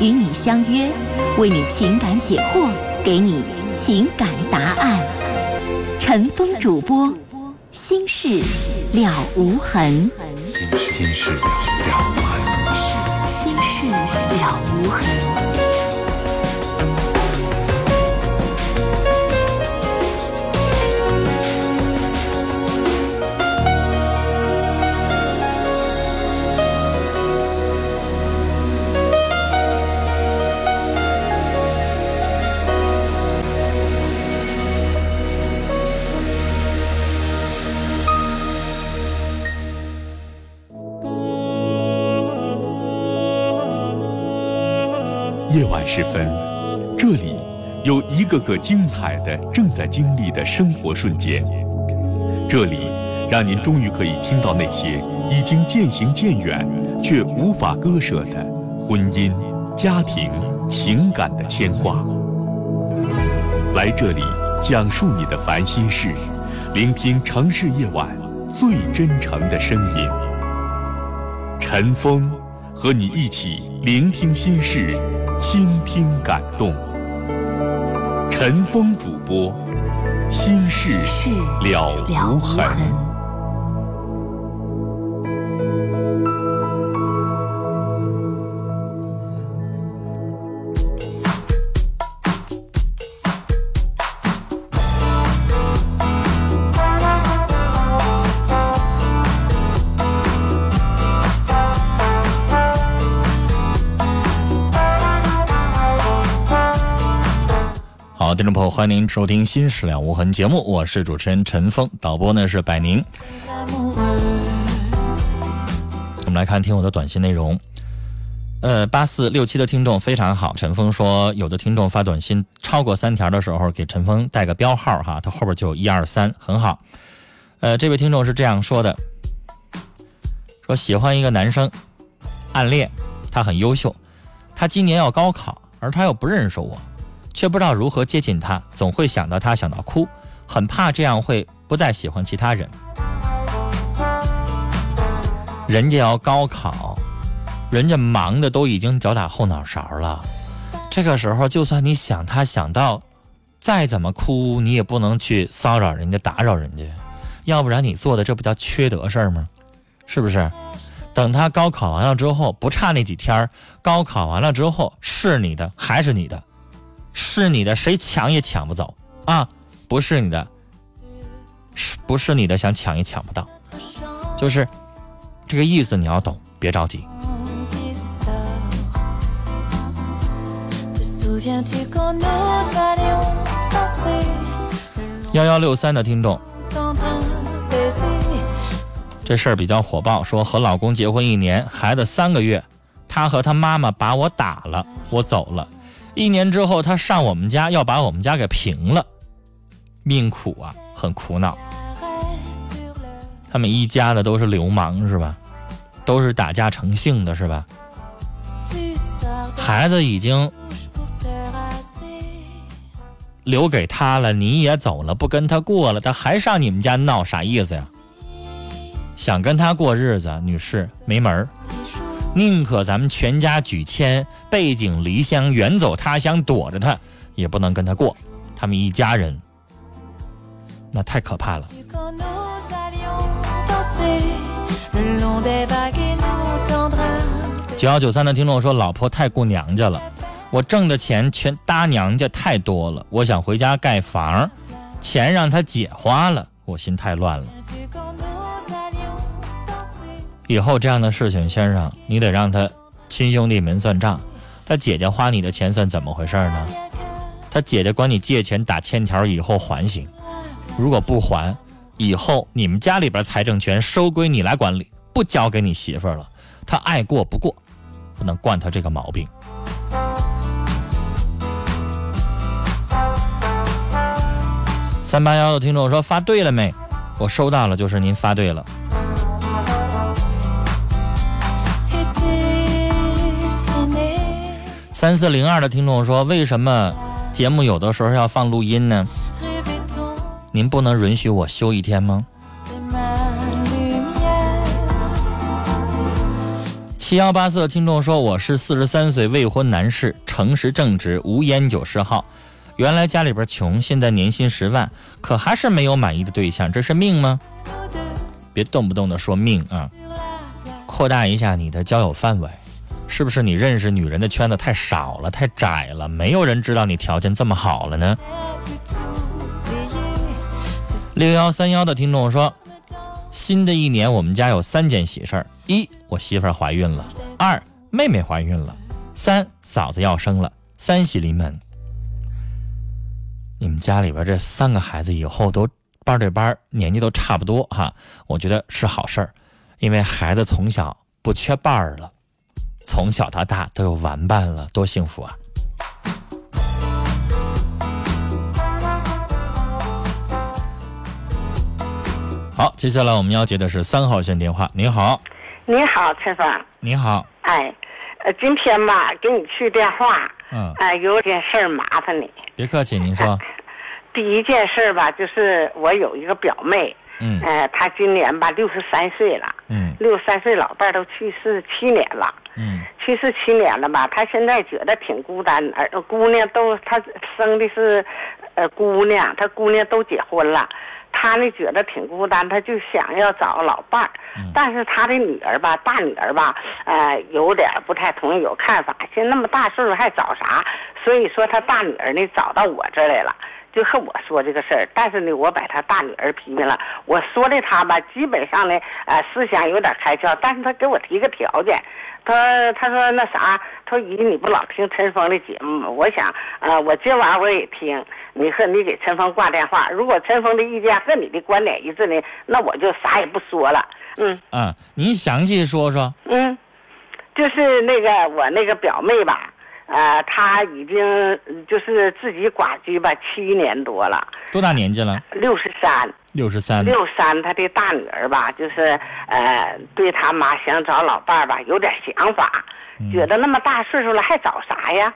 与你相约，为你情感解惑，给你情感答案。陈峰主播，心事了无痕。心心事了无痕。心事了无痕。时分，这里有一个个精彩的正在经历的生活瞬间。这里让您终于可以听到那些已经渐行渐远却无法割舍的婚姻、家庭、情感的牵挂。来这里讲述你的烦心事，聆听城市夜晚最真诚的声音。陈峰和你一起聆听心事。倾听感动，陈峰主播，心事了无痕。听众朋友，欢迎您收听《新事了无痕》节目，我是主持人陈峰，导播呢是百宁。我们来看听我的短信内容。呃，八四六七的听众非常好，陈峰说有的听众发短信超过三条的时候，给陈峰带个标号哈，他后边就有一二三，很好。呃，这位听众是这样说的：说喜欢一个男生，暗恋，他很优秀，他今年要高考，而他又不认识我。却不知道如何接近他，总会想到他，想到哭，很怕这样会不再喜欢其他人。人家要高考，人家忙的都已经脚打后脑勺了。这个时候，就算你想他想到，再怎么哭，你也不能去骚扰人家、打扰人家，要不然你做的这不叫缺德事儿吗？是不是？等他高考完了之后，不差那几天高考完了之后是你的还是你的？是你的，谁抢也抢不走啊！不是你的，是不是你的？想抢也抢不到，就是这个意思，你要懂，别着急。幺幺六三的听众，这事儿比较火爆，说和老公结婚一年，孩子三个月，他和他妈妈把我打了，我走了。一年之后，他上我们家要把我们家给平了，命苦啊，很苦恼。他们一家的都是流氓是吧？都是打架成性的是吧？孩子已经留给他了，你也走了，不跟他过了，他还上你们家闹，啥意思呀？想跟他过日子，女士没门儿。宁可咱们全家举迁，背井离乡，远走他乡，躲着他，也不能跟他过。他们一家人，那太可怕了。九幺九三的听众说：“老婆太顾娘家了，我挣的钱全搭娘家太多了。我想回家盖房，钱让他姐花了，我心太乱了。”以后这样的事情，先生，你得让他亲兄弟们算账。他姐姐花你的钱算怎么回事呢？他姐姐管你借钱打欠条，以后还行。如果不还，以后你们家里边财政权收归你来管理，不交给你媳妇儿了。他爱过不过，不能惯他这个毛病。三八幺的听众说发对了没？我收到了，就是您发对了。三四零二的听众说，为什么节目有的时候要放录音呢？您不能允许我休一天吗？七幺八四的听众说，我是四十三岁未婚男士，诚实正直，无烟酒嗜好。原来家里边穷，现在年薪十万，可还是没有满意的对象，这是命吗？别动不动的说命啊！扩大一下你的交友范围。是不是你认识女人的圈子太少了、太窄了？没有人知道你条件这么好了呢？六幺三幺的听众说，新的一年我们家有三件喜事儿：一，我媳妇儿怀孕了；二，妹妹怀孕了；三，嫂子要生了。三喜临门。你们家里边这三个孩子以后都班对班，年纪都差不多哈，我觉得是好事儿，因为孩子从小不缺伴儿了。从小到大都有玩伴了，多幸福啊！好，接下来我们要接的是三号线电话。您好，您好，陈峰。你好，哎，呃，今天吧，给你去电话，嗯，哎，有点事儿麻烦你。别客气，您说。第一件事吧，就是我有一个表妹，嗯，呃，他今年吧六十三岁了，嗯，六十三岁，老伴儿都去世七年了。嗯，去世七年了吧？他现在觉得挺孤单，儿姑娘都他生的是，呃，姑娘，他姑娘都结婚了，他呢觉得挺孤单，他就想要找老伴儿。但是他的女儿吧，大女儿吧，呃，有点不太同意，有看法。现在那么大岁数还找啥？所以说他大女儿呢找到我这儿来了，就和我说这个事儿。但是呢，我把他大女儿批评了。我说的他吧，基本上呢，呃，思想有点开窍，但是他给我提个条件。他他说那啥，他说姨你不老听陈峰的节目吗？我想，呃，我今晚我也听。你和你给陈峰挂电话，如果陈峰的意见和你的观点一致呢，那我就啥也不说了。嗯。嗯，您详细说说。嗯，就是那个我那个表妹吧，呃，他已经就是自己寡居吧七年多了。多大年纪了？六十三。六十三，六三，他的大女儿吧，就是呃，对他妈想找老伴儿吧，有点想法，觉得那么大岁数了还找啥呀？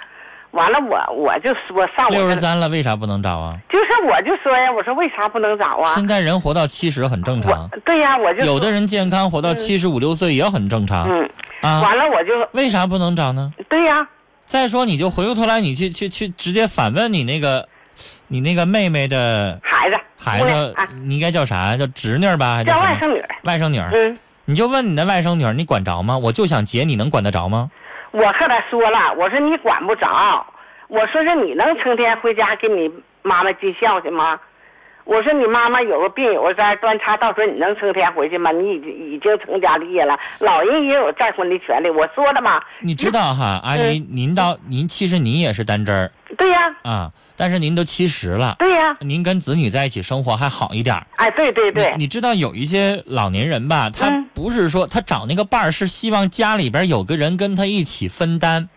完了，我我就说上六十三了，为啥不能找啊？就是我就说呀，我说为啥不能找啊？现在人活到七十很正常。对呀，我就有的人健康活到七十五六岁也很正常。嗯啊，完了我就为啥不能找呢？对呀。再说你就回过头来，你去去去直接反问你那个。你那个妹妹的孩子，孩子，你应该叫啥？叫侄女吧？还叫外甥女？外甥女。嗯，你就问你的外甥女，你管着吗？我就想结，你能管得着吗？我和他说了，我说你管不着。我说是你能成天回家给你妈妈尽孝去吗？我说你妈妈有个病有个灾端茶倒水，你能成天回去吗？你已经已经成家立业了，老人也有再婚的权利。我说了嘛？你知道哈，阿姨，您到您其实您也是单针儿。对呀。啊，但是您都七十了。对呀。您跟子女在一起生活还好一点。哎，对对对。你知道有一些老年人吧，他不是说他找那个伴儿，是希望家里边有个人跟他一起分担。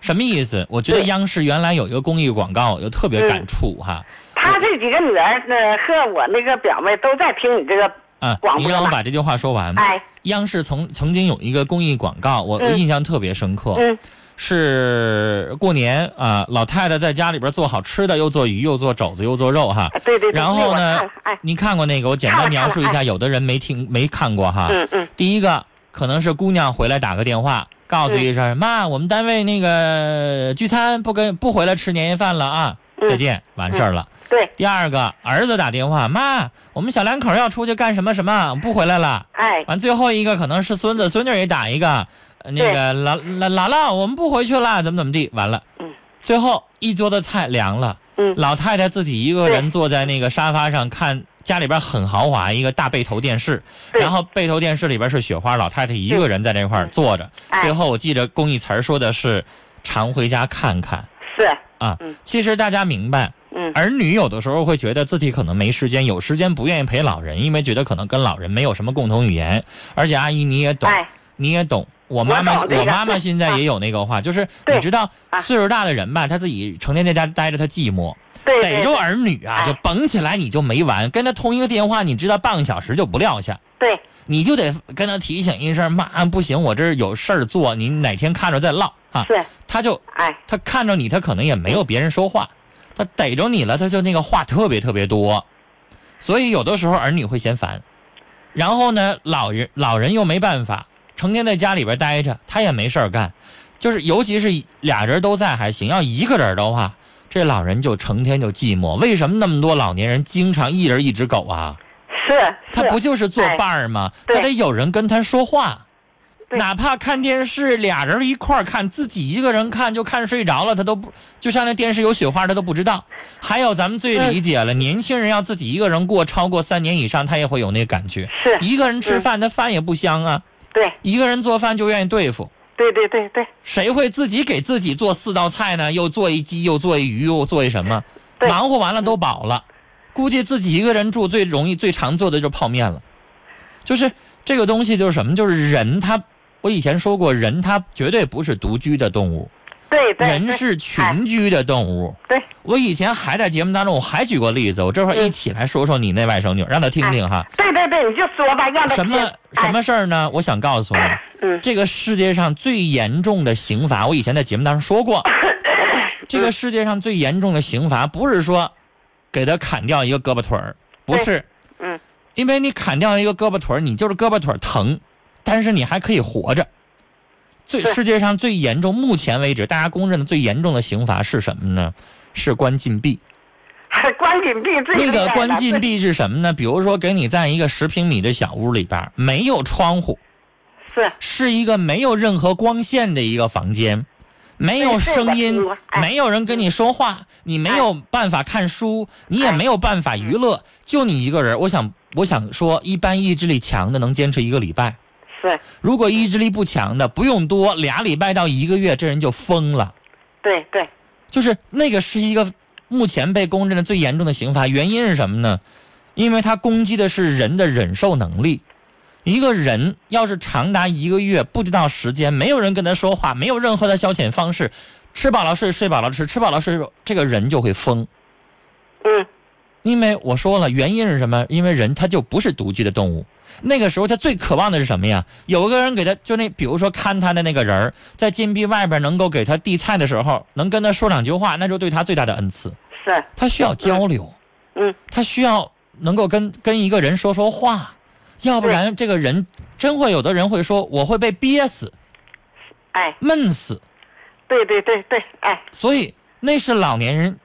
什么意思？我觉得央视原来有一个公益广告，我就特别感触哈。他这几个女儿呢，和我那个表妹都在听你这个啊。你让我把这句话说完。哎，央视曾曾经有一个公益广告，我印象特别深刻。嗯。是过年啊，老太太在家里边做好吃的，又做鱼，又做肘子，又做肉哈。对对。然后呢，您看过那个？我简单描述一下，有的人没听没看过哈。嗯嗯。第一个可能是姑娘回来打个电话，告诉一声妈，我们单位那个聚餐不跟不回来吃年夜饭了啊。再见，完事儿了。对，第二个儿子打电话，妈，我们小两口要出去干什么什么，不回来了。哎，完最后一个可能是孙子孙女也打一个，那个姥姥姥姥，我们不回去了，怎么怎么地，完了。嗯，最后一桌的菜凉了。嗯，老太太自己一个人坐在那个沙发上看，家里边很豪华，一个大背头电视，然后背头电视里边是雪花，老太太一个人在那块坐着。最后我记着公益词儿说的是，常回家看看。是。啊，其实大家明白，嗯，儿女有的时候会觉得自己可能没时间，有时间不愿意陪老人，因为觉得可能跟老人没有什么共同语言。而且阿姨你也懂，你也懂。我妈妈，我妈妈现在也有那个话，就是你知道，啊。岁数大的人吧，他自己成天在家待着，他寂寞。逮住儿女啊，哎。就绷起来，你就没完。跟他通一个电话，你知道半个小时就不撂下，对。你就得跟他提醒一声，妈不行，我这儿有事儿做，你哪天看着再唠啊。对，他就哎。他看着你，他可能也没有别人说话，他逮着你了，他就那个话特别特别多，所以有的时候儿女会嫌烦，然后呢，老人老人又没办法，成天在家里边待着，他也没事儿干，就是尤其是俩人都在还行，要一个人的话，这老人就成天就寂寞。为什么那么多老年人经常一人一只狗啊？是他不就是做哎伴儿吗？对他得有人跟他说话。对哪怕看电视，俩人一块儿看，自己一个人看就看睡着了，他都不就像那电视有雪花，他都不知道。还有咱们最理解了，年轻人要自己一个人过超过三年以上，他也会有那个感觉。是一个人吃饭，他饭也不香啊；对一个人做饭就愿意对付。对对对对谁会自己给自己做四道菜呢？又做一鸡，又做一鱼，又做一什么？忙活完了都饱了，估计自己一个人住最容易、最常做的就是泡面了。就是这个东西，就是什么？就是人他，我以前说过，人他绝对不是独居的动物，对对，人是群居的动物。对。我以前还在节目当中，我还举过例子，我这会儿一起来说说你那外甥女，让她听听哈。对对对，你就说吧，让她什么什么事儿呢？我想告诉你，嗯。这个世界上最严重的刑罚，我以前在节目当中说过，这个世界上最严重的刑罚不是说给他砍掉一个胳膊腿儿，不是，嗯。因为你砍掉一个胳膊腿儿，你就是胳膊腿儿疼，但是你还可以活着。最世界上最严重，目前为止大家公认的最严重的刑罚是什么呢？是关禁闭。嗯，关禁闭最那个关禁闭是什么呢？比如说给你在一个十平米的小屋里边，没有窗户，是是一个没有任何光线的一个房间，没有声音没有人跟你说话，你没有办法看书，你也哎没有办法娱乐，就你一个人。我想，我想说，一般意志力强的能坚持一个礼拜，是，如果意志力不强的，不用多，俩礼拜到一个月，这人就疯了。对对就是那个是一个目前被公认的最严重的刑罚，原因是什么呢？因为他攻击的是人的忍受能力。一个人要是长达一个月不知道时间，没有人跟他说话，没有任何的消遣方式，吃饱了睡，睡饱了吃，吃饱了睡，这个人就会疯。嗯因为我说了，原因是什么？因为人他就不是独居的动物。那个时候他最渴望的是什么呀？有个人给他，就那比如说看他的那个人儿在禁闭外边能够给他递菜的时候，能跟他说两句话，那就对他最大的恩赐。是，他需要交流，嗯他需要能够跟跟一个人说说话，要不然这个人真会有的人会说我会被憋死、哎，闷死，对对对对，哎，所以那是老年人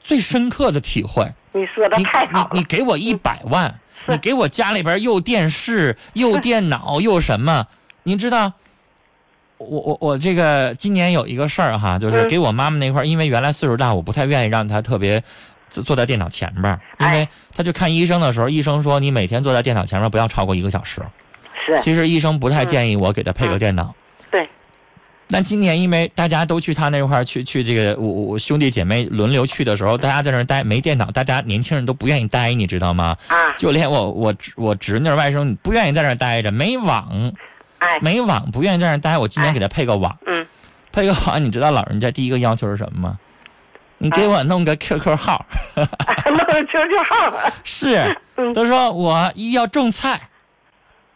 最深刻的体会。你说的你太好了，你你给我一百万，是你给我家里边又电视又电脑又什么？您知道，我我我这个今年有一个事儿哈，就是嗯给我妈妈那块儿，因为原来岁数大，我不太愿意让她特别坐坐在电脑前边儿，因为哎她去看医生的时候，医生说你每天坐在电脑前面不要超过一个小时。是，其实医生不太建议我给她配个嗯电脑。对，但今年因为大家都去他那块儿去去这个我我兄弟姐妹轮流去的时候，大家在那儿待没电脑，大家年轻人都不愿意待，你知道吗？啊，就连我我侄我侄女外甥不愿意在那儿待着，没网哎，没网不愿意在那儿待。我今年给他配个网，嗯，配个网，你知道老人家第一个要求是什么吗？你给我弄个 QQ 号，弄个 QQ 号，是，嗯。他说我一要种菜，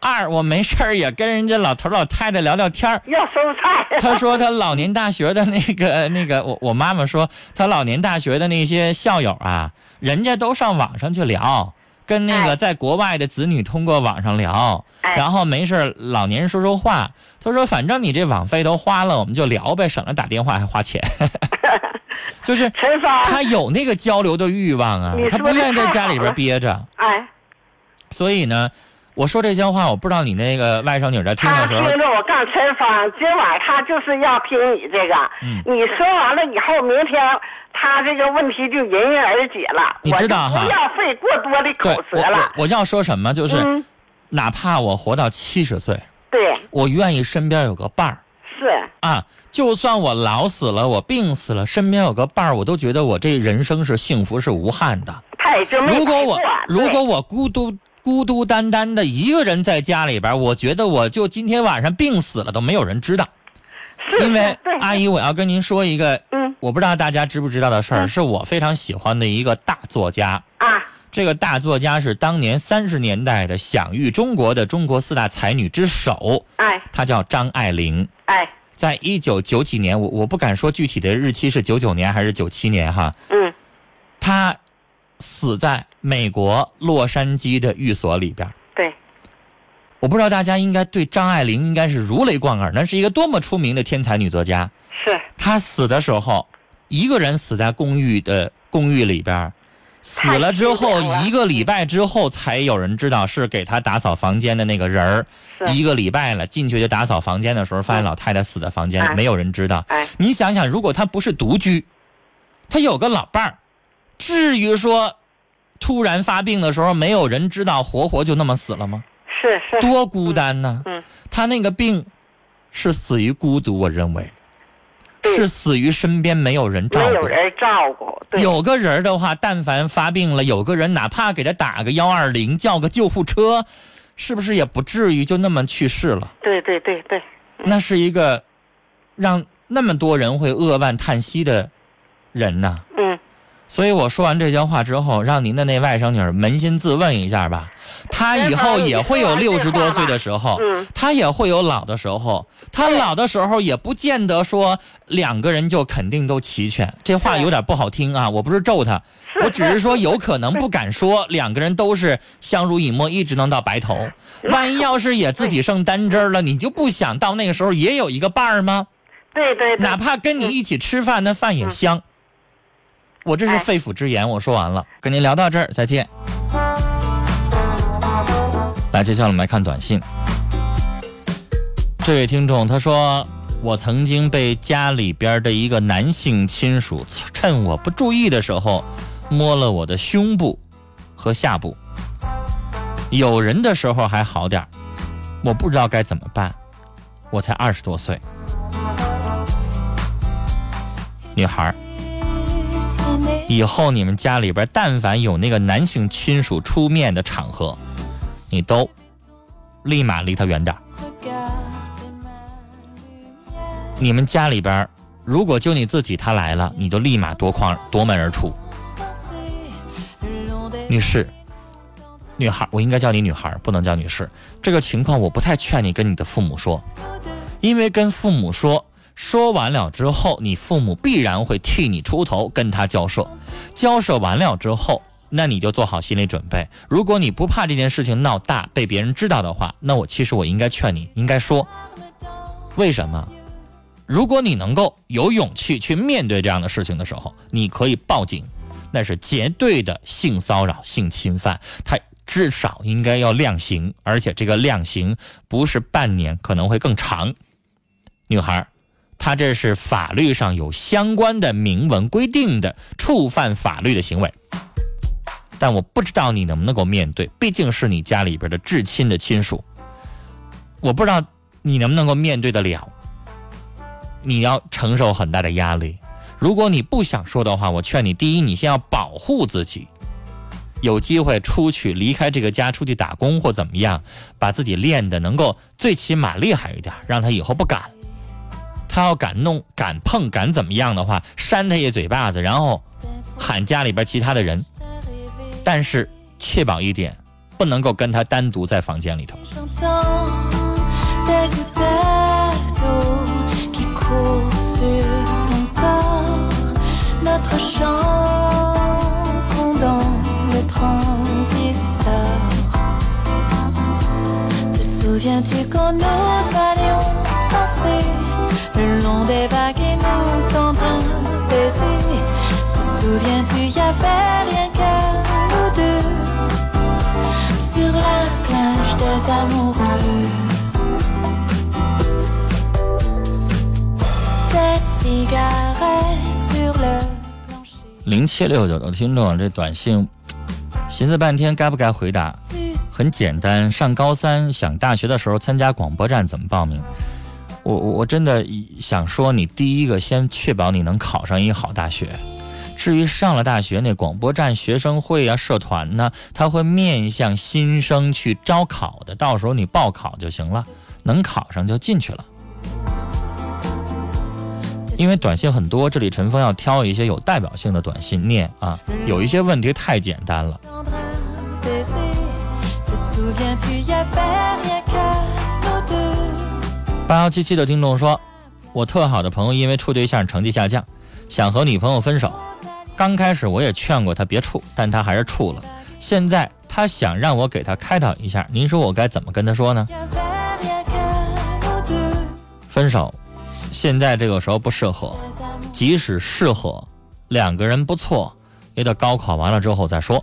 二我没事儿也跟人家老头老太太聊聊天儿。要收菜，他说他老年大学的那个那个，我我妈妈说他老年大学的那些校友啊，人家都上网上去聊，跟那个哎在国外的子女通过网上聊，哎然后没事儿老年人说说话。他说反正你这网费都花了，我们就聊呗，省了打电话还花钱。就是，他有那个交流的欲望啊，他不愿意在家里边憋着。哎，所以呢，我说这些话，我不知道你那个外甥女在听他的时候，听着我告诉陈芳，今晚他就是要听你这个，嗯你说完了以后，明天他这个问题就迎刃而解了。你知道哈不要费过多的对口舌了我。我要说什么，就是、嗯，哪怕我活到七十岁，对，我愿意身边有个伴儿是，啊。就算我老死了，我病死了，身边有个伴儿，我都觉得我这人生是幸福是无憾的。如果我如果我孤独孤孤单单的一个人在家里边，我觉得我就今天晚上病死了都没有人知道。因为阿姨，我要跟您说一个，嗯。我不知道大家知不知道的事儿，嗯。是我非常喜欢的一个大作家。啊。这个大作家是当年三十年代的享誉中国的中国四大才女之首，哎。她叫张爱玲。哎。在一九九几年，我我不敢说具体的日期是九九年还是九七年哈，嗯。她死在美国洛杉矶的寓所里边。对我不知道大家应该对张爱玲应该是如雷贯耳，那是一个多么出名的天才女作家。是她死的时候，一个人死在公寓的公寓里边儿，死了之后了一个礼拜之后才有人知道是给她打扫房间的那个人一个礼拜了，进去就打扫房间的时候，发现老太太死在房间里，哎没有人知道。哎你想想，如果她不是独居，她有个老伴儿，至于说突然发病的时候没有人知道，活活就那么死了吗？是是多孤单呢！嗯他那个病是死于孤独，我认为是死于身边没有人照顾。没有人照顾，对有个人的话，但凡发病了，有个人哪怕给他打个幺二零，叫个救护车，是不是也不至于就那么去世了？对对对对那是一个让那么多人会扼腕叹息的人呐。嗯所以我说完这些话之后，让您的那外甥女儿扪心自问一下吧，她以后也会有六十多岁的时候，嗯她也会有老的时候，她老的时候也不见得说两个人就肯定都齐全。这话有点不好听啊，我不是咒她，我只是说有可能不敢说两个人都是相濡以沫，一直能到白头。万一要是也自己剩单针儿了，你就不想到那个时候也有一个伴儿吗？对对对，哪怕跟你一起吃饭，那饭也香。我这是哎肺腑之言，我说完了，跟您聊到这儿，再见。来，接下来我们来看短信。这位听众他说：“我曾经被家里边的一个男性亲属趁我不注意的时候，摸了我的胸部和下部。有人的时候还好点儿我不知道该怎么办。我才二十多岁。”女孩儿，以后你们家里边但凡有那个男性亲属出面的场合，你都立马离他远点。你们家里边如果就你自己他来了，你就立马夺眶夺门而出。女士，女孩，我应该叫你女孩，不能叫女士。这个情况我不太劝你跟你的父母说，因为跟父母说，说完了之后，你父母必然会替你出头，跟他交涉。交涉完了之后，那你就做好心理准备。如果你不怕这件事情闹大，被别人知道的话，那我其实我应该劝你，应该说，为什么？如果你能够有勇气去面对这样的事情的时候，你可以报警，那是绝对的性骚扰、性侵犯，他至少应该要量刑，而且这个量刑不是半年，可能会更长。女孩，他这是法律上有相关的明文规定的触犯法律的行为，但我不知道你能不能够面对，毕竟是你家里边的至亲的亲属，我不知道你能不能够面对得了。你要承受很大的压力。如果你不想说的话，我劝你：第一，你先要保护自己，有机会出去离开这个家，出去打工或怎么样，把自己练的能够最起码厉害一点，让他以后不敢。他要敢弄、敢碰、敢怎么样的话，扇他一嘴巴子，然后喊家里边其他的人。但是确保一点，不能够跟他单独在房间里头。Le long des vagues et nous tendre un baiser? Te souviens-tu, y avait rien que nous deux sur la plage des amoureux. Des cigarettes sur le plancher. 零七六九的听众，这短信寻思半天该不该回答？Tu 很简单，上高三想大学的时候参加广播站怎么报名？我我我真的想说，你第一个先确保你能考上一个好大学，至于上了大学那广播站、学生会啊、社团呢，他会面向新生去招考的，到时候你报考就行了，能考上就进去了。因为短信很多，这里陈峰要挑一些有代表性的短信念啊，有一些问题太简单了。八幺七七的听众说，我特好的朋友因为处对象成绩下降，想和女朋友分手。刚开始我也劝过他别处，但他还是处了。现在他想让我给他开导一下，您说我该怎么跟他说呢？分手，现在这个时候不适合，即使适合，两个人不错，也得高考完了之后再说。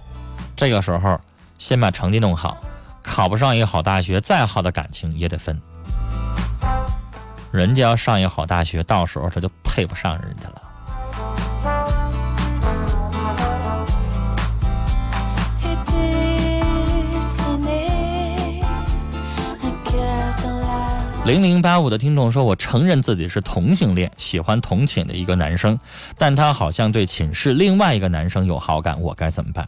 这个时候先把成绩弄好，考不上一个好大学，再好的感情也得分。人家要上一个好大学，到时候他就配不上人家了。零零八五的听众说：“我承认自己是同性恋，喜欢同寝的一个男生，但他好像对寝室另外一个男生有好感，我该怎么办？”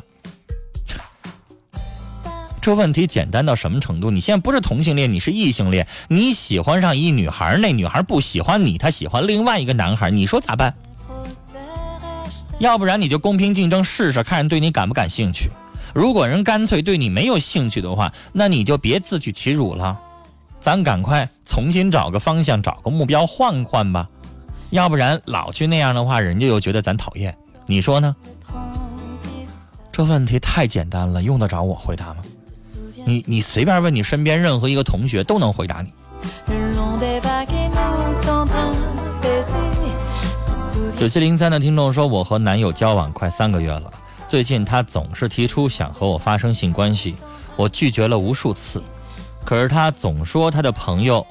这问题简单到什么程度？你现在不是同性恋，你是异性恋，你喜欢上一女孩，那女孩不喜欢你，她喜欢另外一个男孩，你说咋办？要不然你就公平竞争试试，看人对你感不感兴趣。如果人干脆对你没有兴趣的话，那你就别自取其辱了，咱赶快重新找个方向，找个目标换换吧。要不然老去那样的话，人家又觉得咱讨厌。你说呢？这问题太简单了，用得着我回答吗？你你随便问你身边任何一个同学都能回答你。九七零三的听众说，我和男友交往快三个月了，最近他总是提出想和我发生性关系，我拒绝了无数次，可是他总说他的朋友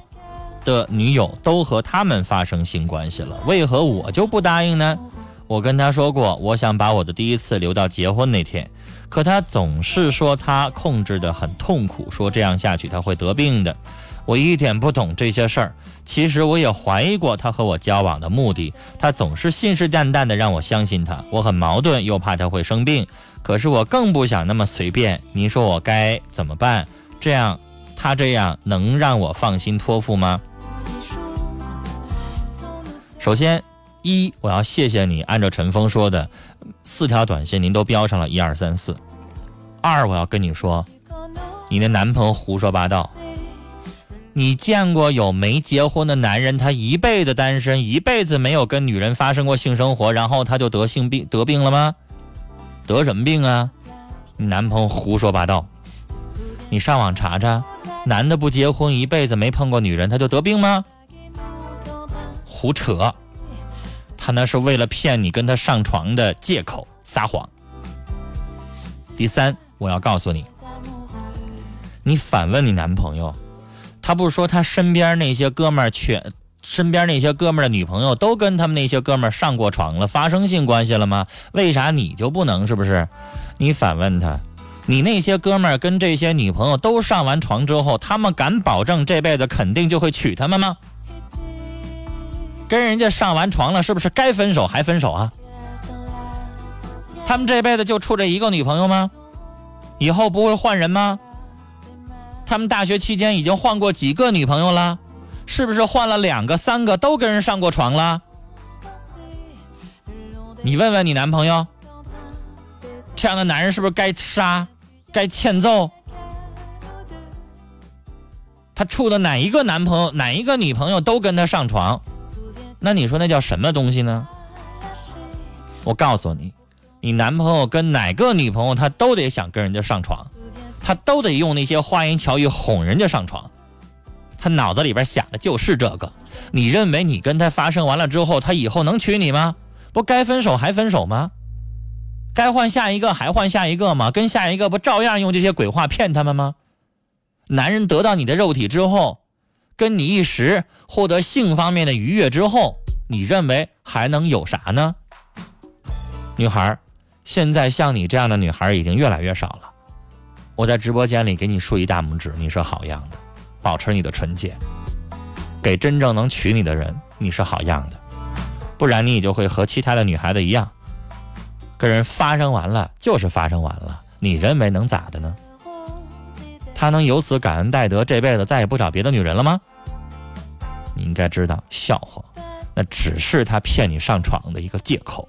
的女友都和他们发生性关系了，为何我就不答应呢？我跟他说过，我想把我的第一次留到结婚那天，可他总是说他控制得很痛苦，说这样下去他会得病的。我一点不懂这些事儿，其实我也怀疑过他和我交往的目的，他总是信誓旦旦的让我相信他，我很矛盾，又怕他会生病，可是我更不想那么随便。您说我该怎么办？这样，他这样能让我放心托付吗？首先，一我要谢谢你按照陈峰说的四条短信，您都标上了一二三四。二，我要跟你说，你的男朋友胡说八道。你见过有没结婚的男人，他一辈子单身，一辈子没有跟女人发生过性生活，然后他就得性病得病了吗？得什么病啊？你男朋友胡说八道。你上网查查，男的不结婚，一辈子没碰过女人，他就得病吗？胡扯，他那是为了骗你跟他上床的借口撒谎。第三，我要告诉你，你反问你男朋友，他不是说他身边那些哥们儿全，身边那些哥们儿的女朋友都跟他们那些哥们儿上过床了，发生性关系了吗？为啥你就不能？是不是？你反问他，你那些哥们儿跟这些女朋友都上完床之后，他们敢保证这辈子肯定就会娶他们吗？跟人家上完床了，是不是该分手还分手啊？他们这辈子就处这一个女朋友吗？以后不会换人吗？他们大学期间已经换过几个女朋友了？是不是换了两个、三个都跟人上过床了？你问问你男朋友，这样的男人是不是该杀、该欠揍？他处的哪一个男朋友、哪一个女朋友都跟他上床，那你说那叫什么东西呢？我告诉你，你男朋友跟哪个女朋友，他都得想跟人家上床，他都得用那些花言巧语哄人家上床，他脑子里边想的就是这个。你认为你跟他发生完了之后，他以后能娶你吗？不该分手还分手吗？该换下一个还换下一个吗？跟下一个不照样用这些鬼话骗他们吗？男人得到你的肉体之后，跟你一时获得性方面的愉悦之后，你认为还能有啥呢？女孩，现在像你这样的女孩已经越来越少了。我在直播间里给你竖一大拇指，你是好样的，保持你的纯洁，给真正能娶你的人，你是好样的，不然你也就会和其他的女孩子一样，跟人发生完了就是发生完了，你认为能咋的呢？他能由此感恩戴德，这辈子再也不找别的女人了吗？你应该知道，笑话，那只是他骗你上床的一个借口。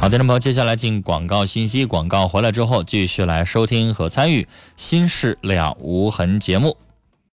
好，听众朋友，接下来进广告信息，广告回来之后，继续来收听和参与《新事了无痕》节目。